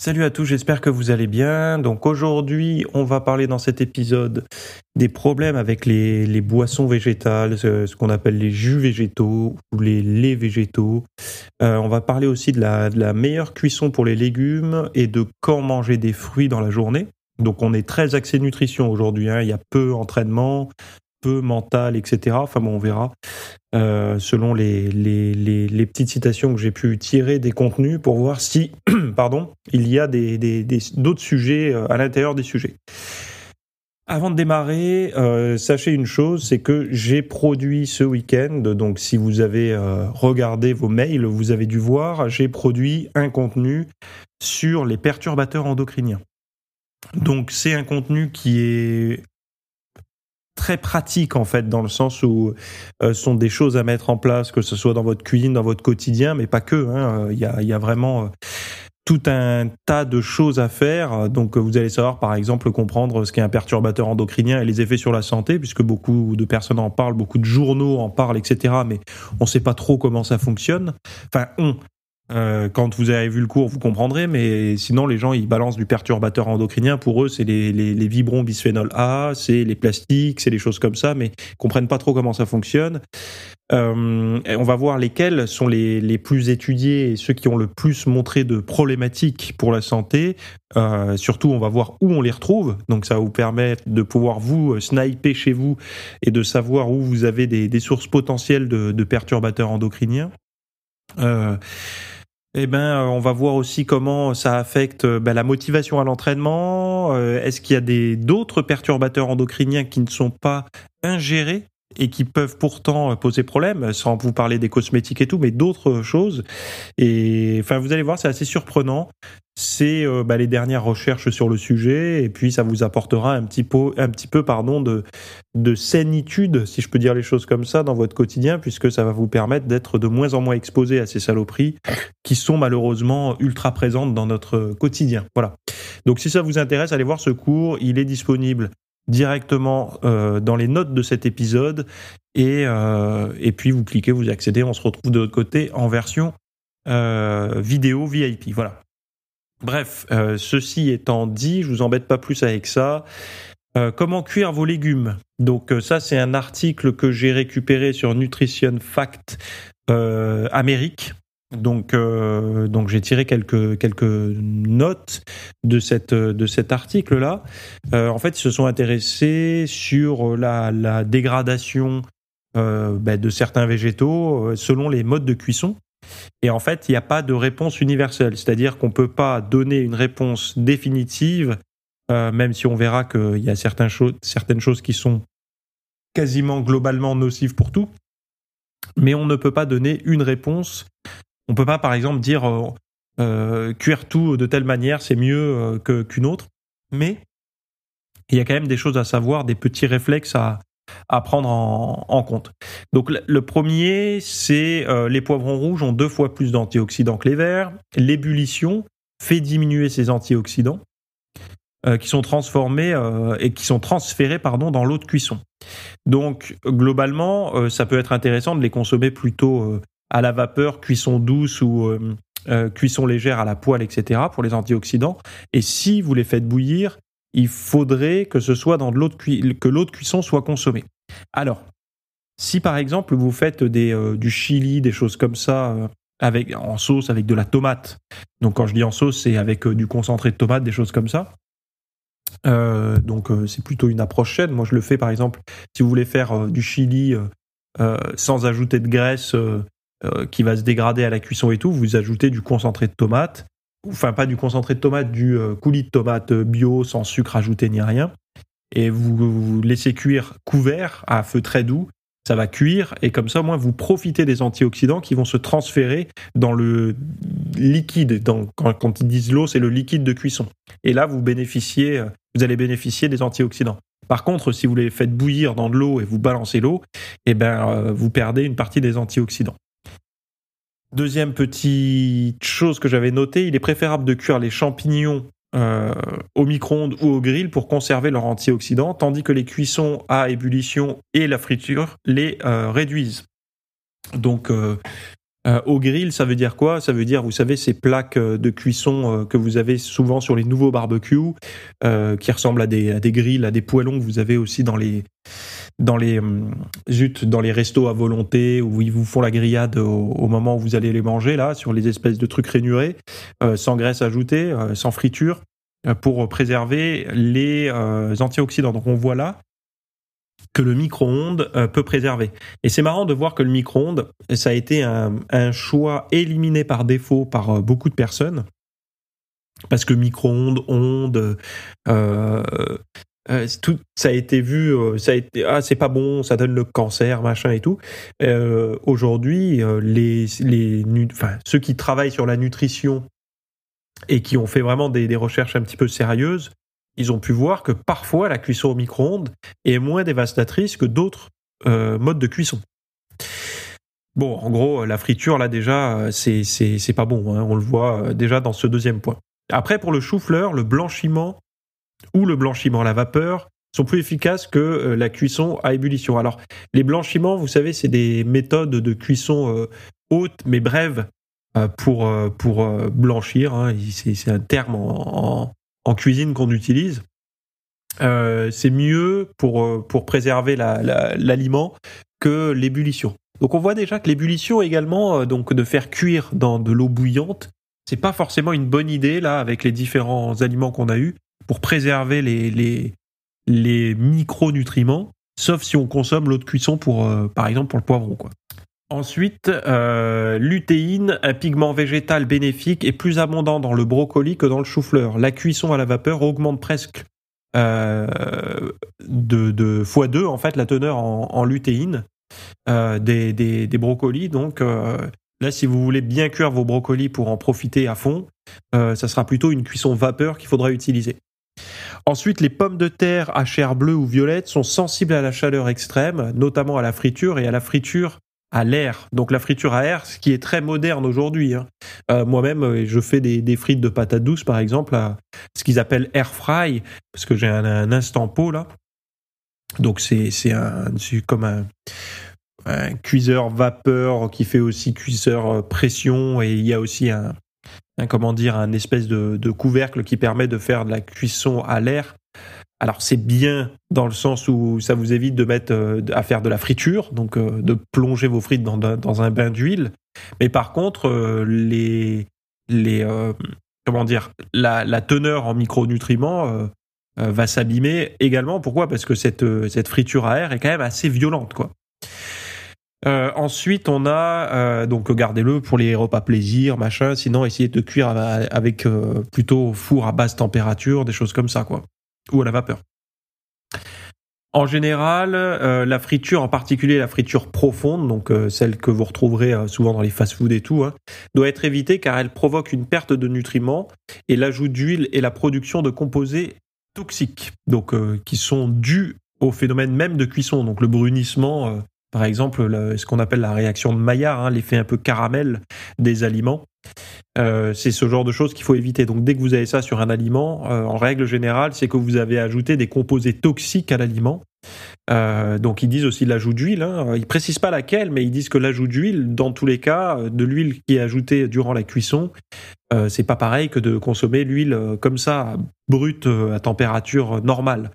Salut à tous, j'espère que vous allez bien. Donc aujourd'hui, on va parler dans cet épisode des problèmes avec les, boissons végétales, ce, qu'on appelle les jus végétaux ou les laits végétaux. Euh, on va parler aussi de la, meilleure cuisson pour les légumes et de quand manger des fruits dans la journée. Donc on est très axé nutrition aujourd'hui, hein. il y a peu entraînement, peu mental, etc. Enfin bon, on verra. Euh, selon les, les, les, petites citations que j'ai pu tirer des contenus pour voir si, pardon, il y a des, d'autres sujets euh, à l'intérieur des sujets. Avant de démarrer, euh, sachez une chose, c'est que j'ai produit ce week-end, donc si vous avez regardé vos mails, vous avez dû voir, j'ai produit un contenu sur les perturbateurs endocriniens. Donc c'est un contenu qui est très pratique en fait dans le sens où euh, sont des choses à mettre en place que ce soit dans votre cuisine dans votre quotidien mais pas que hein. il y, a, y a vraiment euh, tout un tas de choses à faire. Donc, vous allez savoir, par exemple, comprendre ce qu'est un perturbateur endocrinien et les effets sur la santé, puisque beaucoup de personnes en parlent, beaucoup de journaux en parlent, etc. Mais on ne sait pas trop comment ça fonctionne. Enfin, on. Euh, quand vous avez vu le cours, vous comprendrez, mais sinon, les gens, ils balancent du perturbateur endocrinien. Pour eux, c'est les, les, vibrons bisphénol A, c'est les plastiques, c'est les choses comme ça, mais ils comprennent pas trop comment ça fonctionne. Euh, on va voir lesquels sont les, les, plus étudiés et ceux qui ont le plus montré de problématiques pour la santé. Euh, surtout, on va voir où on les retrouve. Donc, ça va vous permettre de pouvoir vous sniper chez vous et de savoir où vous avez des, sources potentielles de, perturbateurs endocriniens. Eh ben, euh, on va voir aussi comment ça affecte euh, ben, la motivation à l'entraînement. Euh, est-ce qu'il y a d'autres perturbateurs endocriniens qui ne sont pas ingérés? Et qui peuvent pourtant poser problème, sans vous parler des cosmétiques et tout, mais d'autres choses. Et enfin, vous allez voir, c'est assez surprenant. C'est euh, bah, les dernières recherches sur le sujet, et puis ça vous apportera un petit peu, un petit peu pardon, de, de sainitude, si je peux dire les choses comme ça, dans votre quotidien, puisque ça va vous permettre d'être de moins en moins exposé à ces saloperies qui sont malheureusement ultra présentes dans notre quotidien. Voilà. Donc si ça vous intéresse, allez voir ce cours. Il est disponible directement euh, dans les notes de cet épisode et, euh, et puis vous cliquez, vous accédez, on se retrouve de l'autre côté en version euh, vidéo VIP. Voilà. Bref, ceci étant dit, je vous embête pas plus avec ça. comment cuire vos légumes? Donc ça, c'est un article que j'ai récupéré sur Nutrition Fact Amérique. Donc, euh, donc j'ai tiré quelques quelques notes de cette de cet article-là. Euh, en fait, ils se sont intéressés sur la, la dégradation euh, ben, de certains végétaux selon les modes de cuisson. Et en fait, il n'y a pas de réponse universelle, c'est-à-dire qu'on peut pas donner une réponse définitive, même si on verra qu'il y a certaines certaines choses qui sont quasiment globalement nocives pour tout. Mais on ne peut pas donner une réponse on peut pas, par exemple, dire euh, euh, cuire tout de telle manière, c'est mieux euh, qu'une autre. Mais il y a quand même des choses à savoir, des petits réflexes à, prendre en, compte. Donc le premier, c'est les poivrons rouges ont deux fois plus d'antioxydants que les verts. L'ébullition fait diminuer ces antioxydants qui sont transformés et qui sont transférés dans l'eau de cuisson. Donc globalement, ça peut être intéressant de les consommer plutôt à la vapeur, cuisson douce ou euh, euh, cuisson légère à la poêle, etc. pour les antioxydants. Et si vous les faites bouillir, il faudrait que ce soit dans de l'eau que l'eau de cuisson soit consommée. Alors, si par exemple vous faites euh, du chili, des choses comme ça, avec, en sauce avec de la tomate, donc quand je dis en sauce, c'est avec du concentré de tomate, des choses comme ça. donc c'est plutôt une approche saine. Moi je le fais par exemple si vous voulez faire du chili sans ajouter de graisse euh, qui va se dégrader à la cuisson et tout, vous ajoutez du concentré de tomate, enfin pas du concentré de tomate, du euh, coulis de tomate bio sans sucre ajouté ni rien, et vous, vous laissez cuire couvert à feu très doux. ça va cuire et comme ça, au moins, vous profitez des antioxydants qui vont se transférer dans le liquide. quand, quand, ils disent l'eau, c'est le liquide de cuisson. Et là, vous bénéficiez, vous allez bénéficier des antioxydants. Par contre, si vous les faites bouillir dans de l'eau et vous balancez l'eau, eh ben, euh, vous perdez une partie des antioxydants. Deuxième petite chose que j'avais notée, il est préférable de cuire les champignons euh, au micro-ondes ou au grill pour conserver leurs antioxydants, tandis que les cuissons à ébullition et la friture les euh, réduisent. Donc, euh, au grill, ça veut dire quoi? Ça veut dire, vous savez, ces plaques de cuisson que vous avez souvent sur les nouveaux barbecues, qui ressemblent à des, à des grilles, à des poêlons que vous avez aussi dans les dans les zut, dans les restos à volonté où ils vous font la grillade au, moment où vous allez les manger là, sur les espèces de trucs rainurés, sans graisse ajoutée, sans friture, pour préserver les antioxydants. Donc on voit là que le micro-ondes euh, peut préserver. Et c'est marrant de voir que le micro-ondes, ça a été un, choix éliminé par défaut par euh, beaucoup de personnes. Parce que micro-ondes, ondes, euh, tout ça a été vu, ça a été ah c'est pas bon, ça donne le cancer, machin et tout. Aujourd'hui, les les ceux qui travaillent sur la nutrition et qui ont fait vraiment des, recherches un petit peu sérieuses ils ont pu voir que parfois la cuisson au micro-ondes est moins dévastatrice que d'autres euh, modes de cuisson. Bon, en gros, la friture, là déjà, c'est, pas bon. Hein. on le voit euh, déjà dans ce deuxième point. Après, pour le chou-fleur, le blanchiment ou le blanchiment à la vapeur sont plus efficaces que euh, la cuisson à ébullition. Alors, les blanchiments, vous savez, c'est des méthodes de cuisson haute mais brèves pour, pour blanchir. Hein. C'est, un terme en, cuisine qu'on utilise. Euh, c'est mieux pour, euh, préserver l'aliment que l'ébullition. Donc on voit déjà que l'ébullition également, euh, donc de faire cuire dans de l'eau bouillante, c'est pas forcément une bonne idée là avec les différents aliments qu'on a eus pour préserver les, les, les micronutriments, sauf si on consomme l'eau de cuisson pour, par exemple pour le poivron quoi. Ensuite, euh, lutéine, un pigment végétal bénéfique, est plus abondant dans le brocoli que dans le chou-fleur. La cuisson à la vapeur augmente presque euh, de, de x2 en fait la teneur en, lutéine euh, des, des, des, brocolis. Donc là, si vous voulez bien cuire vos brocolis pour en profiter à fond, ça sera plutôt une cuisson vapeur qu'il faudra utiliser. Ensuite, les pommes de terre à chair bleue ou violette sont sensibles à la chaleur extrême, notamment à la friture et à la friture à l'air, donc la friture à air, ce qui est très moderne aujourd'hui. Hein. Euh, moi-même, euh, je fais des, frites de patates douces, par exemple, à ce qu'ils appellent air fry, parce que j'ai un, instant pot là. Donc c'est c'est un comme un, cuiseur vapeur qui fait aussi cuiseur euh, pression et il y a aussi un, comment dire un espèce de, de couvercle qui permet de faire de la cuisson à l'air alors c'est bien dans le sens où ça vous évite de mettre euh, à faire de la friture, donc euh, de plonger vos frites dans, un bain d'huile. Mais par contre, euh, les les comment dire la, teneur en micronutriments va s'abîmer également. Pourquoi? Parce que cette cette friture à air est quand même assez violente, quoi. Ensuite, on a donc gardez-le pour les repas plaisir, machin. Sinon, essayez de cuire avec plutôt four à basse température, des choses comme ça, quoi ou à la vapeur. En général, euh, la friture, en particulier la friture profonde, donc euh, celle que vous retrouverez euh, souvent dans les fast-foods et tout, hein, doit être évitée car elle provoque une perte de nutriments et l'ajout d'huile et la production de composés toxiques, donc qui sont dus au phénomène même de cuisson, donc le brunissement, par exemple, ce qu'on appelle la réaction de Maillard, hein, l'effet un peu caramel des aliments. Euh, c'est ce genre de choses qu'il faut éviter. Donc dès que vous avez ça sur un aliment, euh, en règle générale, c'est que vous avez ajouté des composés toxiques à l'aliment. Euh, donc ils disent aussi l'ajout d'huile. Hein. Ils précisent pas laquelle, mais ils disent que l'ajout d'huile, dans tous les cas, de l'huile qui est ajoutée durant la cuisson, c'est pas pareil que de consommer l'huile comme ça, brute à température normale.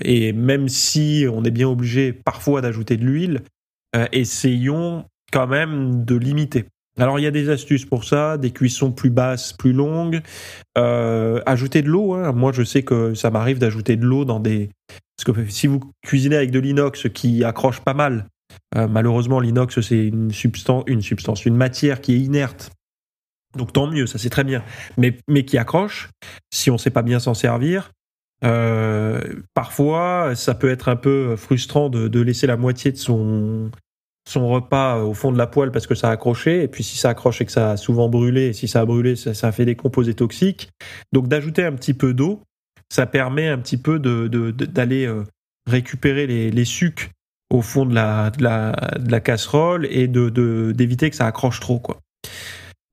Et même si on est bien obligé parfois d'ajouter de l'huile, essayons quand même de limiter. Alors il y a des astuces pour ça, des cuissons plus basses, plus longues. Euh, ajouter de l'eau. Hein. Moi, je sais que ça m'arrive d'ajouter de l'eau dans des. Que si vous cuisinez avec de l'inox qui accroche pas mal, euh, malheureusement l'inox c'est une substance, une substance, une matière qui est inerte. Donc tant mieux, ça c'est très bien. Mais mais qui accroche. Si on sait pas bien s'en servir, parfois, ça peut être un peu frustrant de, laisser la moitié de son repas au fond de la poêle parce que ça a accroché, et puis si ça accroche et que ça a souvent brûlé, et si ça a brûlé, ça, ça fait des composés toxiques. Donc d'ajouter un petit peu d'eau, ça permet un petit peu d'aller de, récupérer les, les sucs au fond de la, casserole et d'éviter que ça accroche trop quoi.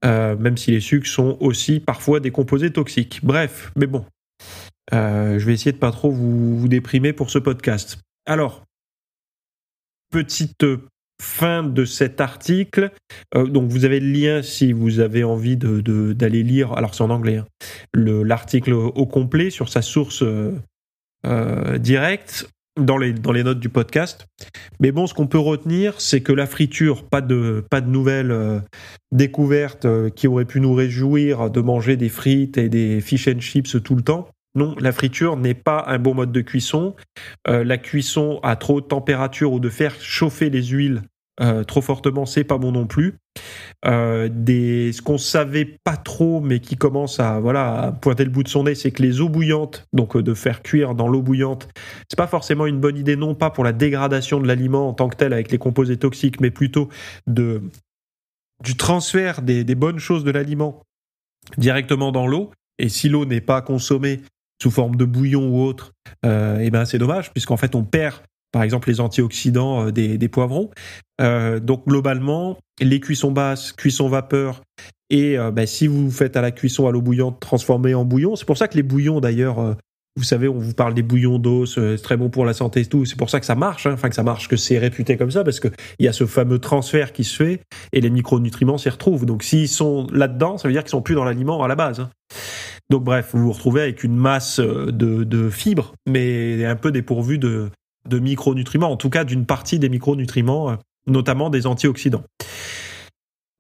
Euh, même si les sucres sont aussi parfois des composés toxiques. Bref, mais bon, euh, je vais essayer de pas trop vous, déprimer pour ce podcast. Alors, petite fin de cet article. Euh, donc vous avez le lien si vous avez envie d'aller de, lire, alors c'est en anglais, hein, l'article au complet sur sa source euh, directe dans les, dans les notes du podcast. Mais bon, ce qu'on peut retenir, c'est que la friture, pas de, pas de nouvelles euh, découvertes qui auraient pu nous réjouir de manger des frites et des fish and chips tout le temps. Non, la friture n'est pas un bon mode de cuisson. Euh, la cuisson à trop haute température ou de faire chauffer les huiles euh, trop fortement, c'est pas bon non plus. Euh, ce qu'on savait pas trop, mais qui commence à voilà pointer le bout de son nez, c'est que les eaux bouillantes, donc de faire cuire dans l'eau bouillante, c'est pas forcément une bonne idée, non pas pour la dégradation de l'aliment en tant que tel avec les composés toxiques, mais plutôt de du transfert des bonnes choses de l'aliment directement dans l'eau. Et si l'eau n'est pas consommée sous forme de bouillon ou autre, euh, eh ben c'est dommage puisqu'en fait on perd par exemple les antioxydants euh, des, des poivrons. Euh, donc globalement, les cuissons basses, cuissons vapeur, et euh, bah, si vous faites à la cuisson à l'eau bouillante, transformée en bouillon. C'est pour ça que les bouillons d'ailleurs, vous savez, on vous parle des bouillons d'os, c'est très bon pour la santé et tout. C'est pour ça que ça marche, hein. enfin que ça marche, que c'est réputé comme ça, parce que il y a ce fameux transfert qui se fait et les micronutriments s'y retrouvent. Donc s'ils sont là-dedans, ça veut dire qu'ils sont plus dans l'aliment à la base. Hein. Donc bref, vous vous retrouvez avec une masse de, de fibres, mais un peu dépourvu de, micronutriments, en tout cas d'une partie des micronutriments, euh, notamment des antioxydants.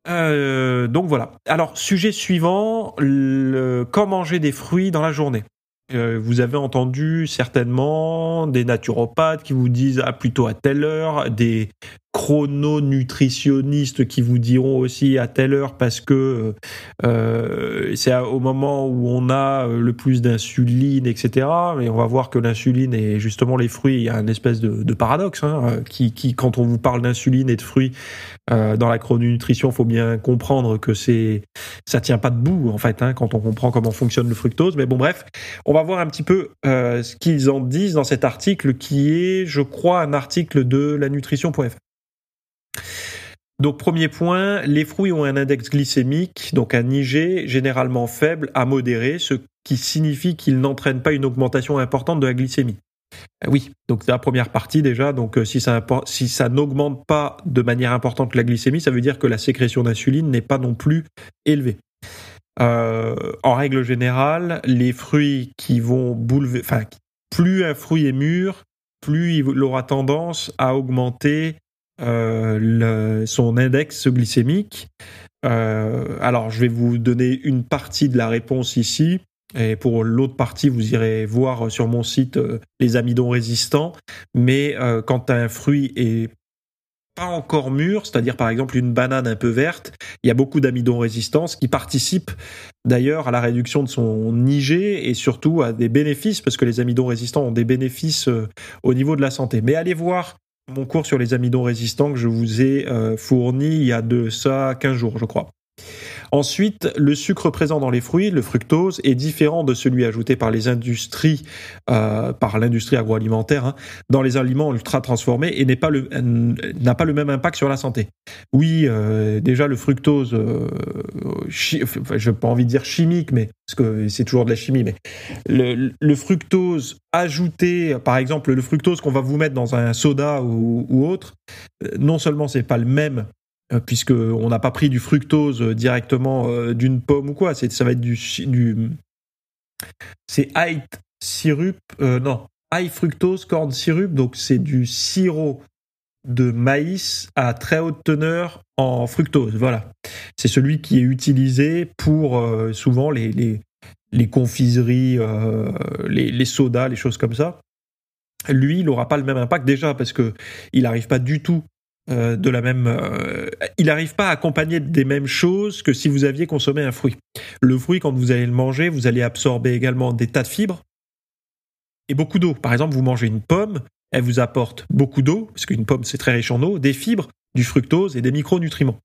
Euh, donc voilà. Alors, sujet suivant, quand manger des fruits dans la journée? Euh, vous avez entendu certainement des naturopathes qui vous disent ah, plutôt à telle heure, des chrononutritionnistes qui vous diront aussi à telle heure parce que euh, c'est au moment où on a euh, le plus d'insuline, etc. Mais on va voir que l'insuline et justement les fruits, il y a un espèce de, de paradoxe hein, euh, qui, qui, quand on vous parle d'insuline et de fruits euh, dans la chrononutrition, faut bien comprendre que c'est ça tient pas debout en fait hein, quand on comprend comment fonctionne le fructose. Mais bon, bref, on va voir un petit peu euh, ce qu'ils en disent dans cet article qui est, je crois, un article de la nutrition.fr. Donc premier point, les fruits ont un index glycémique, donc un IG généralement faible à modéré, ce qui signifie qu'ils n'entraînent pas une augmentation importante de la glycémie. Euh, oui, donc la première partie déjà, donc euh, si ça, n'augmente pas de manière importante la glycémie, ça veut dire que la sécrétion d'insuline n'est pas non plus élevée. Euh, en règle générale, les fruits qui vont boulever, enfin, plus un fruit est mûr, plus il aura tendance à augmenter euh, son index glycémique. Euh, alors, je vais vous donner une partie de la réponse ici. Et pour l'autre partie, vous irez voir sur mon site euh, les amidons résistants. Mais quand un fruit est pas encore mûr, c'est-à-dire par exemple une banane un peu verte, il y a beaucoup d'amidons résistants qui participent d'ailleurs à la réduction de son IG et surtout à des bénéfices, parce que les amidons résistants ont des bénéfices au niveau de la santé. Mais allez voir mon cours sur les amidons résistants que je vous ai euh, fourni il y a de ça 15 jours, je crois. Ensuite, le sucre présent dans les fruits, le fructose, est différent de celui ajouté par les industries, euh, par l'industrie agroalimentaire, hein, dans les aliments ultra transformés et n'a pas le même impact sur la santé. Oui, euh, déjà le fructose, euh, je n'ai pas envie de dire chimique, mais parce que c'est toujours de la chimie, mais le, fructose ajouté, par exemple le fructose qu'on va vous mettre dans un soda ou, ou autre, non seulement c'est pas le même puisque on n'a pas pris du fructose euh, directement euh, d'une pomme ou quoi. ça va être du, du c'est high syrup, non, high fructose corn syrup, donc c'est du sirop de maïs à très haute teneur en fructose. Voilà, c'est celui qui est utilisé pour souvent les, les, les confiseries, les, les, sodas, les choses comme ça. Lui, il n'aura pas le même impact déjà parce que il n'arrive pas du tout euh, de la même. Euh, il n'arrive pas à accompagner des mêmes choses que si vous aviez consommé un fruit. Le fruit, quand vous allez le manger, vous allez absorber également des tas de fibres. et beaucoup d'eau. Par exemple, vous mangez une pomme, elle vous apporte beaucoup d'eau, parce qu'une pomme c'est très riche en eau, des fibres, du fructose et des micronutriments.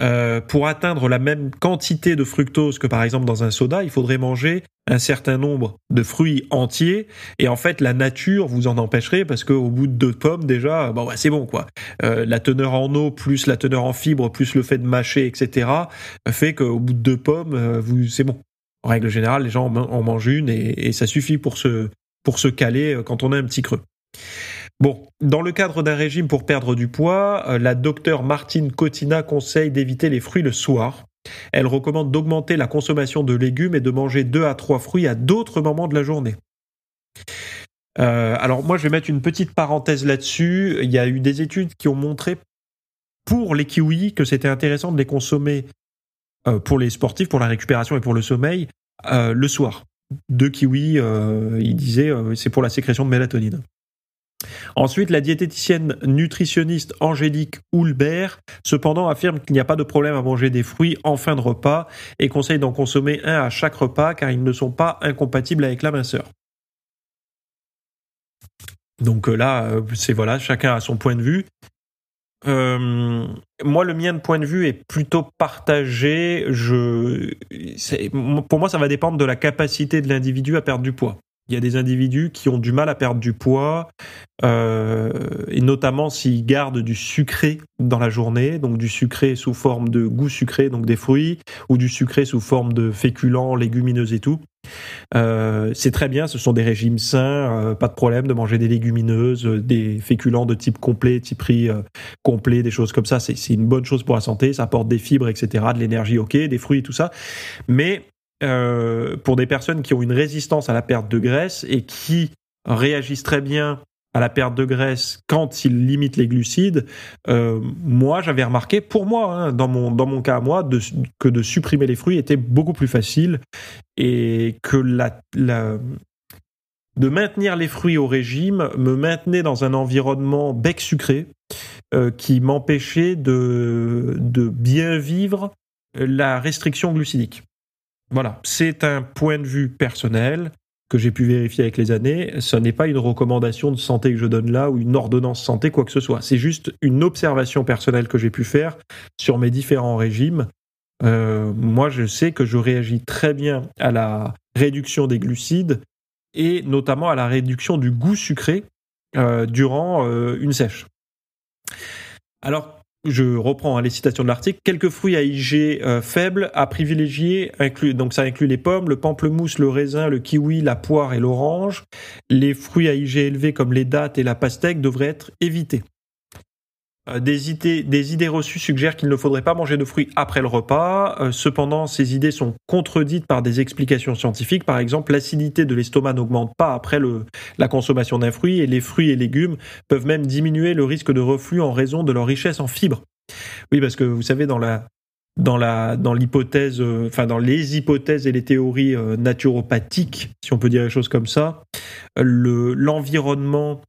Euh, pour atteindre la même quantité de fructose que par exemple dans un soda, il faudrait manger un certain nombre de fruits entiers et en fait la nature vous en empêcherait parce qu'au bout de deux pommes déjà, bon c'est bon quoi. Euh, la teneur en eau plus la teneur en fibres plus le fait de mâcher etc fait qu'au bout de deux pommes euh, vous c'est bon. En règle générale les gens en mangent une et, et ça suffit pour se pour se caler quand on a un petit creux. Bon, dans le cadre d'un régime pour perdre du poids, euh, la docteure Martine Cotina conseille d'éviter les fruits le soir. Elle recommande d'augmenter la consommation de légumes et de manger deux à trois fruits à d'autres moments de la journée. Euh, alors moi, je vais mettre une petite parenthèse là-dessus. Il y a eu des études qui ont montré pour les kiwis que c'était intéressant de les consommer euh, pour les sportifs, pour la récupération et pour le sommeil le soir. Deux kiwis, il disait, c'est pour la sécrétion de mélatonine. Ensuite, la diététicienne nutritionniste Angélique Houlbert, cependant, affirme qu'il n'y a pas de problème à manger des fruits en fin de repas et conseille d'en consommer un à chaque repas car ils ne sont pas incompatibles avec la minceur. Donc euh, là, euh, c'est voilà, chacun a son point de vue. Euh, moi, le mien de point de vue est plutôt partagé. Pour moi, ça va dépendre de la capacité de l'individu à perdre du poids. Il y a des individus qui ont du mal à perdre du poids, euh, et notamment s'ils gardent du sucré dans la journée, donc du sucré sous forme de goût sucré, donc des fruits, ou du sucré sous forme de féculents, légumineuses et tout. Euh, c'est très bien, ce sont des régimes sains, euh, pas de problème de manger des légumineuses, des féculents de type complet, type riz complet, des choses comme ça. C'est une bonne chose pour la santé, ça apporte des fibres, etc., de l'énergie, ok, des fruits et tout ça. Mais euh, pour des personnes qui ont une résistance à la perte de graisse et qui réagissent très bien à la perte de graisse quand ils limitent les glucides, euh, moi j'avais remarqué, pour moi, hein, dans, mon, dans mon cas à moi, que de supprimer les fruits était beaucoup plus facile et que la, de maintenir les fruits au régime me maintenait dans un environnement bec sucré euh, qui m'empêchait de, de bien vivre la restriction glucidique. Voilà, c'est un point de vue personnel que j'ai pu vérifier avec les années. Ce n'est pas une recommandation de santé que je donne là ou une ordonnance santé, quoi que ce soit. C'est juste une observation personnelle que j'ai pu faire sur mes différents régimes. Euh, moi, je sais que je réagis très bien à la réduction des glucides et notamment à la réduction du goût sucré euh, durant euh, une sèche. Alors, je reprends hein, les citations de l'article, quelques fruits à IG euh, faibles à privilégier, donc ça inclut les pommes, le pamplemousse, le raisin, le kiwi, la poire et l'orange. Les fruits à IG élevés comme les dattes et la pastèque devraient être évités. Euh, des idées, reçues suggèrent qu'il ne faudrait pas manger de fruits après le repas. Euh, cependant, ces idées sont contredites par des explications scientifiques. Par exemple, l'acidité de l'estomac n'augmente pas après la consommation d'un fruit et les fruits et légumes peuvent même diminuer le risque de reflux en raison de leur richesse en fibres. Oui, parce que vous savez, dans l'hypothèse euh, enfin dans les hypothèses et les théories naturopathiques si on peut dire les choses comme ça le l'environnement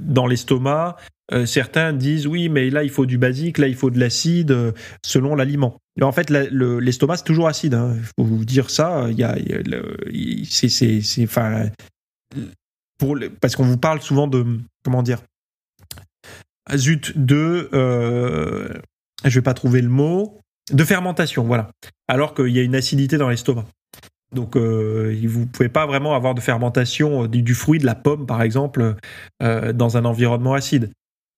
dans l'estomac. Euh, certains disent oui, mais là il faut du basique, là il faut de l'acide euh, selon l'aliment. En fait, l'estomac c'est toujours acide. Il hein. faut vous dire ça. Il y a, c'est, enfin, parce qu'on vous parle souvent de comment dire, zut de, je vais pas trouver le mot, de fermentation, voilà. Alors qu'il y a une acidité dans l'estomac. Donc, euh, vous ne pouvez pas vraiment avoir de fermentation euh, du, fruit, de la pomme, par exemple, euh, dans un environnement acide.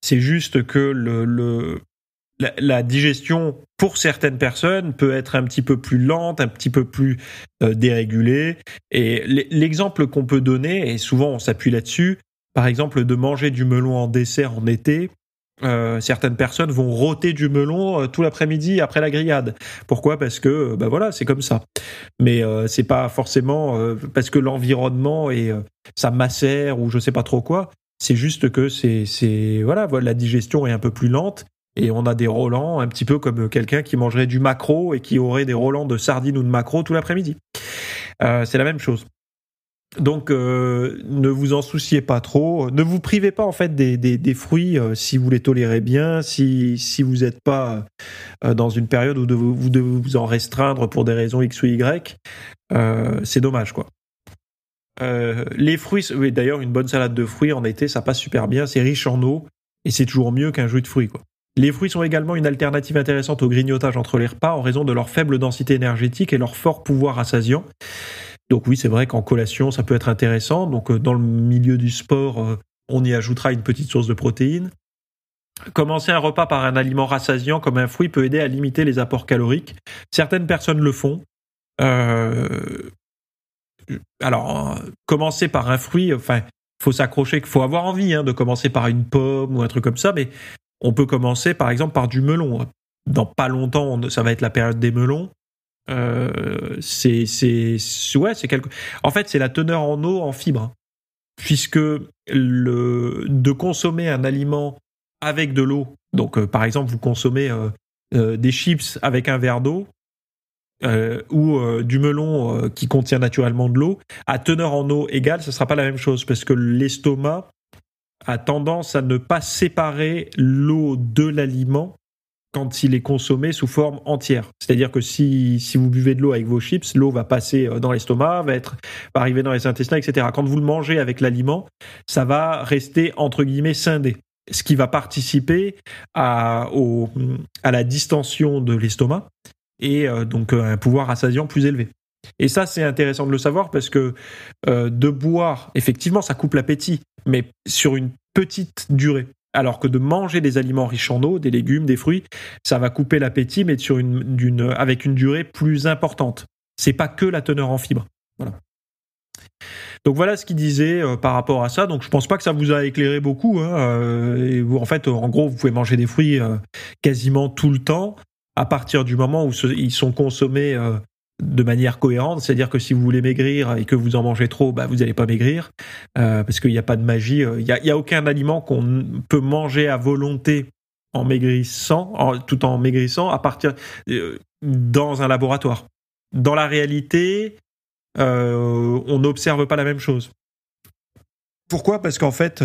C'est juste que la, digestion, pour certaines personnes, peut être un petit peu plus lente, un petit peu plus dérégulée. Et l'exemple qu'on peut donner, et souvent on s'appuie là-dessus, par exemple, de manger du melon en dessert en été, euh, certaines personnes vont rôter du melon euh, tout l'après-midi après la grillade. Pourquoi? Parce que ben voilà, c'est comme ça. Mais c'est pas forcément parce que l'environnement et ça macère ou je sais pas trop quoi. C'est juste que c'est c'est voilà, la digestion est un peu plus lente et on a des relents un petit peu comme quelqu'un qui mangerait du maquereau et qui aurait des relents de sardines ou de maquereau tout l'après-midi. c'est la même chose. Donc euh, ne vous en souciez pas trop, ne vous privez pas en fait des, fruits euh, si vous les tolérez bien, si, si vous n'êtes pas euh, dans une période où vous devez vous en restreindre pour des raisons X ou Y, c'est dommage quoi. les fruits, d'ailleurs, une bonne salade de fruits en été, ça passe super bien. C'est riche en eau et c'est toujours mieux qu'un jus de fruits, quoi. Les fruits sont également une alternative intéressante au grignotage entre les repas en raison de leur faible densité énergétique et leur fort pouvoir rassasiant. Donc oui, c'est vrai qu'en collation, ça peut être intéressant. Donc euh, dans le milieu du sport, euh, on y ajoutera une petite source de protéines. Commencer un repas par un aliment rassasiant comme un fruit peut aider à limiter les apports caloriques. Certaines personnes le font. Euh, alors, commencer par un fruit, enfin, faut s'accrocher, qu'il faut avoir envie hein, de commencer par une pomme ou un truc comme ça, mais on peut commencer par exemple par du melon. Dans pas longtemps, ça va être la période des melons. Euh, c'est ouais, c'est quelque. En fait, c'est la teneur en eau, en fibres, puisque de consommer un aliment avec de l'eau. Donc, euh, par exemple, vous consommez euh, des chips avec un verre d'eau. ou du melon qui contient naturellement de l'eau, à teneur en eau égale, ce ne sera pas la même chose parce que l'estomac a tendance à ne pas séparer l'eau de l'aliment quand il est consommé sous forme entière. C'est-à-dire que si, vous buvez de l'eau avec vos chips, l'eau va passer euh, dans l'estomac, va va arriver dans les intestins, etc. Quand vous le mangez avec l'aliment, ça va rester entre guillemets scindé, ce qui va participer à, la distension de l'estomac et euh, donc un pouvoir rassasiant plus élevé. Et ça, c'est intéressant de le savoir parce que euh, de boire, effectivement, ça coupe l'appétit, mais sur une petite durée. Alors que de manger des aliments riches en eau, des légumes, des fruits, ça va couper l'appétit, mais avec une durée plus importante. C'est pas que la teneur en fibres. Voilà. Donc voilà ce qu'il disait euh, par rapport à ça. Donc je pense pas que ça vous a éclairé beaucoup. Hein, euh, en fait, en gros, vous pouvez manger des fruits quasiment tout le temps à partir du moment où ils sont consommés de manière cohérente, c'est-à-dire que si vous voulez maigrir et que vous en mangez trop, bah, vous n'allez pas maigrir, euh, parce qu'il n'y a pas de magie, euh, il n'y a, aucun aliment qu'on peut manger à volonté en maigrissant, tout en maigrissant, à partir euh, dans un laboratoire. Dans la réalité, on n'observe pas la même chose. Pourquoi? Parce qu'en fait,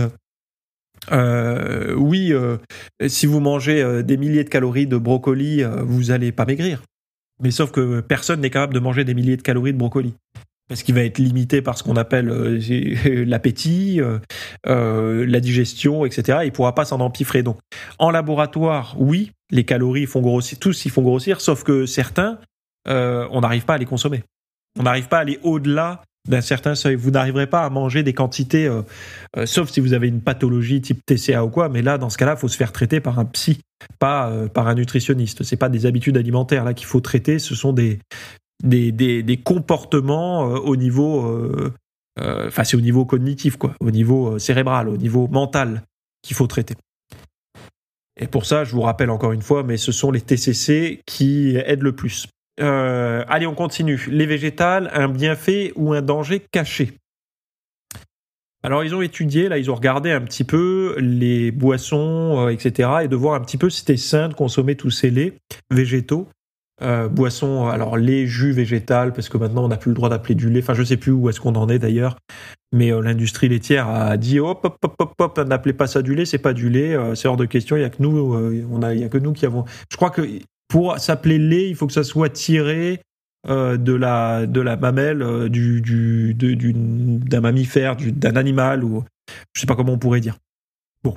oui, si vous mangez des milliers de calories de brocoli, vous n'allez pas maigrir. Mais sauf que personne n'est capable de manger des milliers de calories de brocoli. Parce qu'il va être limité par ce qu'on appelle euh, l'appétit, euh, euh, la digestion, etc. Il ne pourra pas s'en empiffrer. Donc, en laboratoire, oui, les calories font grossir, tous ils font grossir, sauf que certains, on n'arrive pas à les consommer. On n'arrive pas à aller au-delà d'un certain seuil. Vous n'arriverez pas à manger des quantités, euh, euh, sauf si vous avez une pathologie type TCA ou quoi, mais là, dans ce cas-là, il faut se faire traiter par un psy, pas euh, par un nutritionniste. C'est pas des habitudes alimentaires là qu'il faut traiter, ce sont des, comportements au niveau... Enfin, au niveau cognitif, quoi, au niveau cérébral, au niveau mental qu'il faut traiter. Et pour ça, je vous rappelle encore une fois, mais ce sont les TCC qui aident le plus. Euh, allez, on continue. Les végétales, un bienfait ou un danger caché alors ils ont étudié, là ils ont regardé un petit peu les boissons, euh, etc. et de voir un petit peu si c'était sain de consommer tous ces laits végétaux. Euh, boissons, alors lait, jus végétal, parce que maintenant on n'a plus le droit d'appeler du lait, enfin je sais plus où est-ce qu'on en est d'ailleurs, mais l'industrie laitière a dit hop hop hop hop, hop n'appelez pas ça du lait, c'est pas du lait, c'est hors de question, il y a que nous, a que nous qui avons. Je crois que pour s'appeler lait, il faut que ça soit tiré euh, de la de la mamelle euh, du du d'un mammifère, d'un animal ou je sais pas comment on pourrait dire. Bon.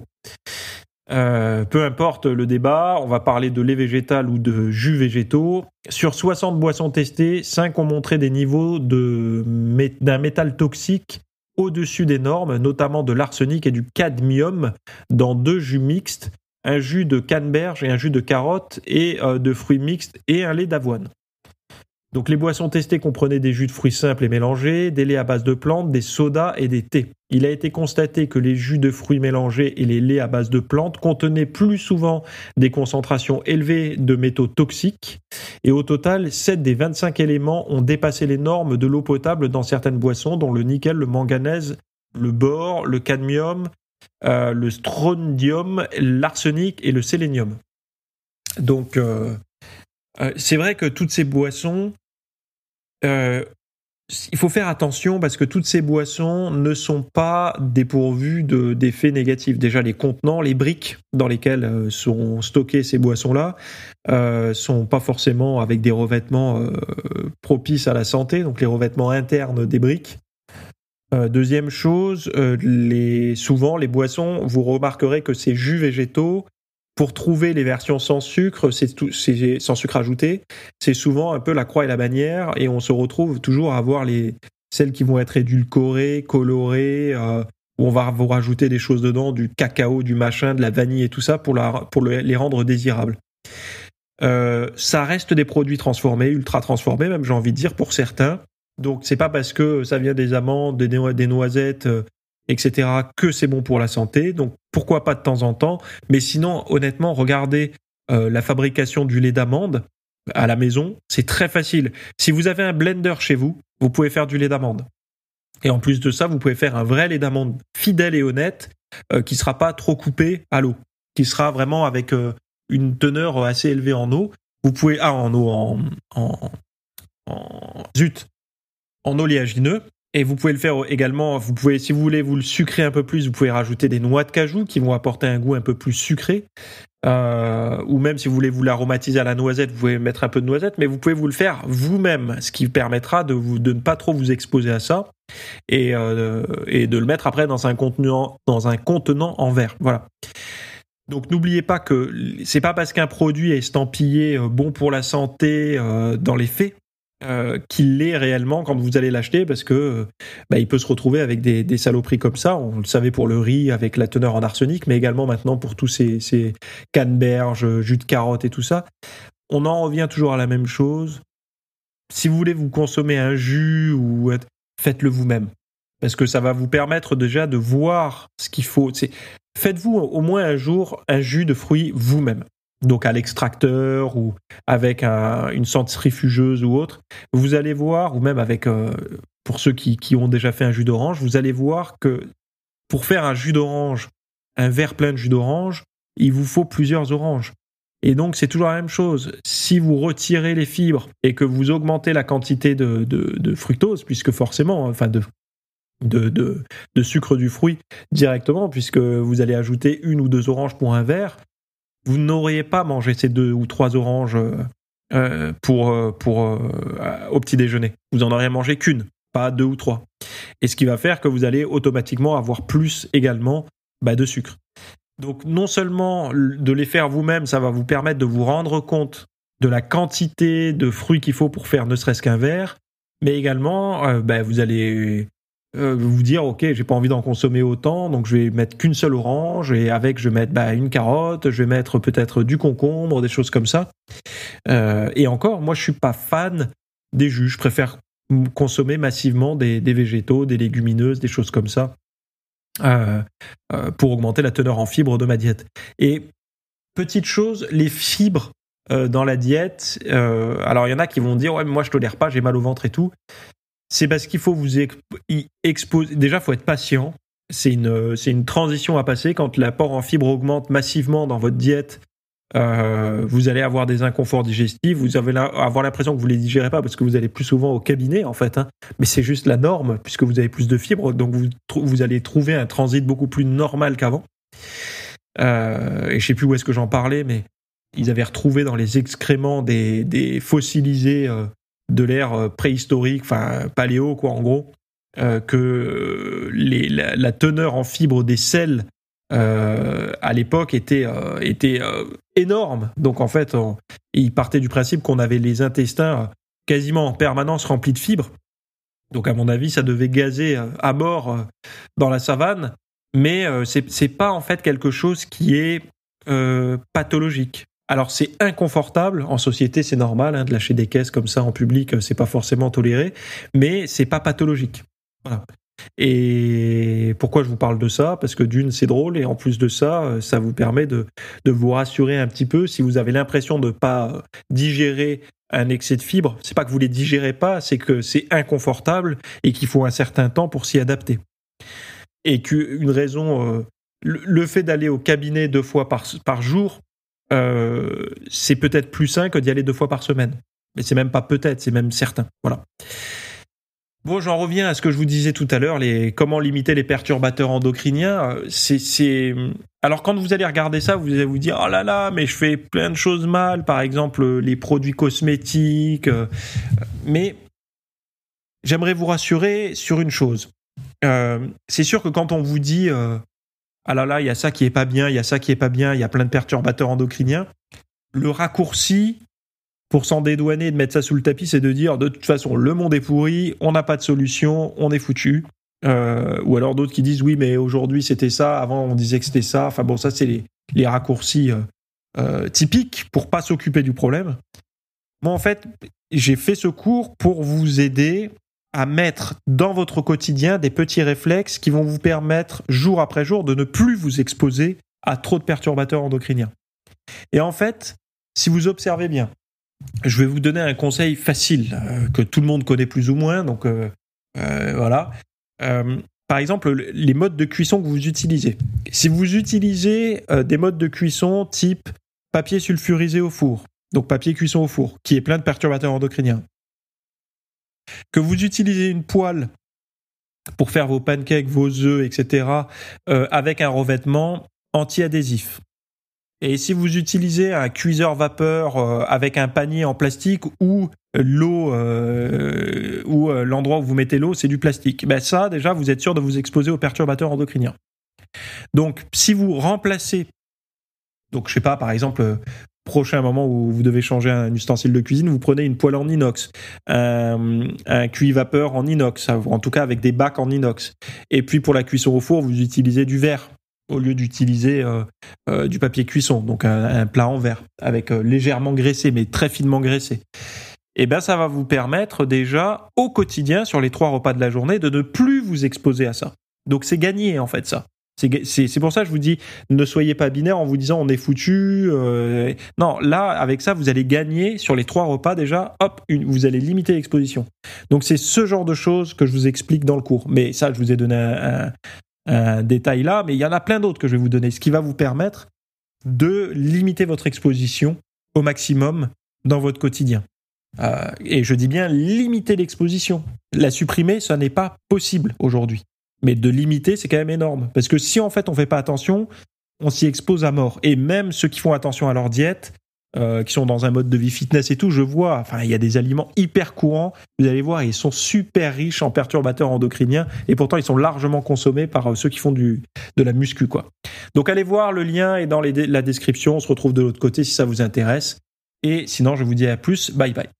Euh, peu importe le débat, on va parler de lait végétal ou de jus végétaux. Sur 60 boissons testées, 5 ont montré des niveaux de, d'un métal toxique au-dessus des normes, notamment de l'arsenic et du cadmium dans deux jus mixtes un jus de canneberge et un jus de carotte et euh, de fruits mixtes et un lait d'avoine. Donc les boissons testées comprenaient des jus de fruits simples et mélangés, des laits à base de plantes, des sodas et des thés. Il a été constaté que les jus de fruits mélangés et les laits à base de plantes contenaient plus souvent des concentrations élevées de métaux toxiques. Et au total, 7 des 25 éléments ont dépassé les normes de l'eau potable dans certaines boissons, dont le nickel, le manganèse, le bore, le cadmium, euh, le strontium, l'arsenic et le sélénium. Donc, euh, euh, c'est vrai que toutes ces boissons, il faut faire attention parce que toutes ces boissons ne sont pas dépourvues d'effets négatifs. Déjà, les contenants, les briques dans lesquelles sont stockées ces boissons-là, euh, sont pas forcément avec des revêtements propices à la santé, donc les revêtements internes des briques deuxième chose, les, souvent les boissons, vous remarquerez que ces jus végétaux, pour trouver les versions sans sucre, c'est sans sucre ajouté, c'est souvent un peu la croix et la bannière, et on se retrouve toujours à avoir les celles qui vont être édulcorées, colorées, où on va vous rajouter des choses dedans, du cacao, du machin, de la vanille et tout ça pour, les rendre désirables. Euh, ça reste des produits transformés, ultra transformés, même j'ai envie de dire pour certains. Donc c'est pas parce que ça vient des amandes, des, noisettes, euh, etc. que c'est bon pour la santé. Donc pourquoi pas de temps en temps. Mais sinon, honnêtement, regardez euh, la fabrication du lait d'amande à la maison, c'est très facile. Si vous avez un blender chez vous, vous pouvez faire du lait d'amande. Et en plus de ça, vous pouvez faire un vrai lait d'amande fidèle et honnête, euh, qui sera pas trop coupé à l'eau, qui sera vraiment avec euh, une teneur assez élevée en eau. Vous pouvez ah en eau en, en, en zut en oléagineux et vous pouvez le faire également, vous pouvez, si vous voulez vous le sucrer un peu plus, vous pouvez rajouter des noix de cajou qui vont apporter un goût un peu plus sucré. Euh, ou même si vous voulez vous l'aromatiser à la noisette, vous pouvez mettre un peu de noisette, mais vous pouvez vous le faire vous-même, ce qui permettra de, vous, de ne pas trop vous exposer à ça et, euh, de le mettre après dans un contenant, dans un contenant en verre. Voilà. Donc n'oubliez pas que c'est pas parce qu'un produit est estampillé euh, bon pour la santé dans les faits euh, qu'il l'est réellement quand vous allez l'acheter parce que bah, il peut se retrouver avec des, des, saloperies comme ça. On le savait pour le riz avec la teneur en arsenic, mais également maintenant pour tous ces, ces canneberges, jus de carotte et tout ça. On en revient toujours à la même chose. Si vous voulez vous consommer un jus ou faites-le vous-même parce que ça va vous permettre déjà de voir ce qu'il faut. Faites-vous au moins un jour un jus de fruits vous-même donc à l'extracteur ou avec une centrifugeuse ou autre, vous allez voir, ou même avec, euh, pour ceux qui, qui, ont déjà fait un jus d'orange, vous allez voir que pour faire un jus d'orange, un verre plein de jus d'orange, il vous faut plusieurs oranges. Et donc c'est toujours la même chose. Si vous retirez les fibres et que vous augmentez la quantité de, de, fructose, puisque forcément, enfin de, de, de, sucre du fruit directement, puisque vous allez ajouter une ou deux oranges pour un verre, vous n'auriez pas mangé ces deux ou trois oranges euh, euh, pour, euh, au petit déjeuner. Vous en auriez mangé qu'une, pas deux ou trois. Et ce qui va faire que vous allez automatiquement avoir plus également bah, de sucre. Donc non seulement de les faire vous-même, ça va vous permettre de vous rendre compte de la quantité de fruits qu'il faut pour faire ne serait-ce qu'un verre, mais également bah, vous allez euh, vous dire ok j'ai pas envie d'en consommer autant donc je vais mettre qu'une seule orange et avec je vais mettre bah, une carotte je vais mettre peut-être du concombre des choses comme ça. Euh, et encore moi je suis pas fan des jus. Je préfère consommer massivement des, végétaux des légumineuses des choses comme ça euh, pour augmenter la teneur en fibres de ma diète. Et petite chose les fibres dans la diète alors il y en a qui vont dire ouais mais moi je tolère pas j'ai mal au ventre et tout c'est parce qu'il faut vous exposer. Déjà, faut être patient. C'est une, une transition à passer. Quand l'apport en fibres augmente massivement dans votre diète, euh, vous allez avoir des inconforts digestifs. Vous allez avoir l'impression que vous les digérez pas parce que vous allez plus souvent au cabinet, en fait. Hein. Mais c'est juste la norme puisque vous avez plus de fibres. Donc, vous, vous allez trouver un transit beaucoup plus normal qu'avant. Euh, et je sais plus où est-ce que j'en parlais, mais ils avaient retrouvé dans les excréments des, des fossilisés euh, de l'ère euh, préhistorique, enfin paléo quoi en gros, euh, que les, la, teneur en fibres des sels euh, à l'époque était, énorme. Donc en fait, il partait du principe qu'on avait les intestins quasiment en permanence remplis de fibres. Donc à mon avis, ça devait gazer à mort dans la savane, mais c'est pas en fait quelque chose qui est pathologique. Alors c'est inconfortable en société, c'est normal hein, de lâcher des caisses comme ça en public, euh, c'est pas forcément toléré, mais c'est pas pathologique. Et pourquoi je vous parle de ça? Parce que d'une, c'est drôle, et en plus de ça, euh, ça vous permet de, de vous rassurer un petit peu si vous avez l'impression de ne pas digérer un excès de fibres. C'est pas que vous les digérez pas, c'est que c'est inconfortable et qu'il faut un certain temps pour s'y adapter. Et qu'une raison, euh, le, fait d'aller au cabinet deux fois par, par jour, euh, c'est peut-être plus sain que d'y aller deux fois par semaine. Mais c'est même pas peut-être, c'est même certain. Voilà. Bon, j'en reviens à ce que je vous disais tout à l'heure, les comment limiter les perturbateurs endocriniens. C'est, alors quand vous allez regarder ça, vous allez vous dire oh là là, mais je fais plein de choses mal, par exemple les produits cosmétiques. Euh, mais j'aimerais vous rassurer sur une chose. c'est sûr que quand on vous dit ah là là, il y a ça qui est pas bien, il y a ça qui est pas bien, il y a plein de perturbateurs endocriniens, le raccourci pour s'en dédouaner et de mettre ça sous le tapis, c'est de dire de toute façon le monde est pourri, on n'a pas de solution, on est foutu. Euh, ou alors d'autres qui disent oui mais aujourd'hui c'était ça, avant on disait que c'était ça. Enfin bon ça c'est les, les raccourcis euh, euh, typiques pour pas s'occuper du problème. Moi en fait j'ai fait ce cours pour vous aider à mettre dans votre quotidien des petits réflexes qui vont vous permettre jour après jour de ne plus vous exposer à trop de perturbateurs endocriniens. Et en fait, si vous observez bien, je vais vous donner un conseil facile euh, que tout le monde connaît plus ou moins. Donc euh, euh, voilà. par exemple, les modes de cuisson que vous utilisez. Si vous utilisez des modes de cuisson type papier sulfurisé au four, donc papier cuisson au four, qui est plein de perturbateurs endocriniens, que vous utilisez une poêle pour faire vos pancakes, vos œufs, etc., avec un revêtement anti-adhésif, et si vous utilisez un cuiseur vapeur euh, avec un panier en plastique ou l'eau euh, ou euh, l'endroit où vous mettez l'eau, c'est du plastique, ben ça déjà vous êtes sûr de vous exposer aux perturbateurs endocriniens. Donc si vous remplacez donc je sais pas par exemple prochain moment où vous devez changer un ustensile de cuisine, vous prenez une poêle en inox, un, un vapeur en inox, en tout cas avec des bacs en inox. Et puis pour la cuisson au four, vous utilisez du verre au lieu d'utiliser euh, euh, du papier cuisson, donc un, plat en verre, avec euh, légèrement graissé, mais très finement graissé. Et eh bien, ça va vous permettre déjà au quotidien, sur les trois repas de la journée, de ne plus vous exposer à ça. Donc c'est gagné en fait ça. C'est pour ça que je vous dis, ne soyez pas binaire en vous disant on est foutu. non, là, avec ça, vous allez gagner sur les trois repas déjà, hop, vous allez limiter l'exposition. Donc c'est ce genre de choses que je vous explique dans le cours. Mais ça, je vous ai donné un, un détail là, mais il y en a plein d'autres que je vais vous donner, ce qui va vous permettre de limiter votre exposition au maximum dans votre quotidien. Euh, et je dis bien limiter l'exposition. La supprimer, ça n'est pas possible aujourd'hui. Mais de limiter, c'est quand même énorme. Parce que si en fait on ne fait pas attention, on s'y expose à mort. Et même ceux qui font attention à leur diète, euh, qui sont dans un mode de vie fitness et tout, je vois, enfin, il y a des aliments hyper courants. Vous allez voir, ils sont super riches en perturbateurs endocriniens et pourtant ils sont largement consommés par euh, ceux qui font du, de la muscu, quoi. Donc allez voir, le lien est dans la description. On se retrouve de l'autre côté si ça vous intéresse. Et sinon, je vous dis à plus. Bye bye.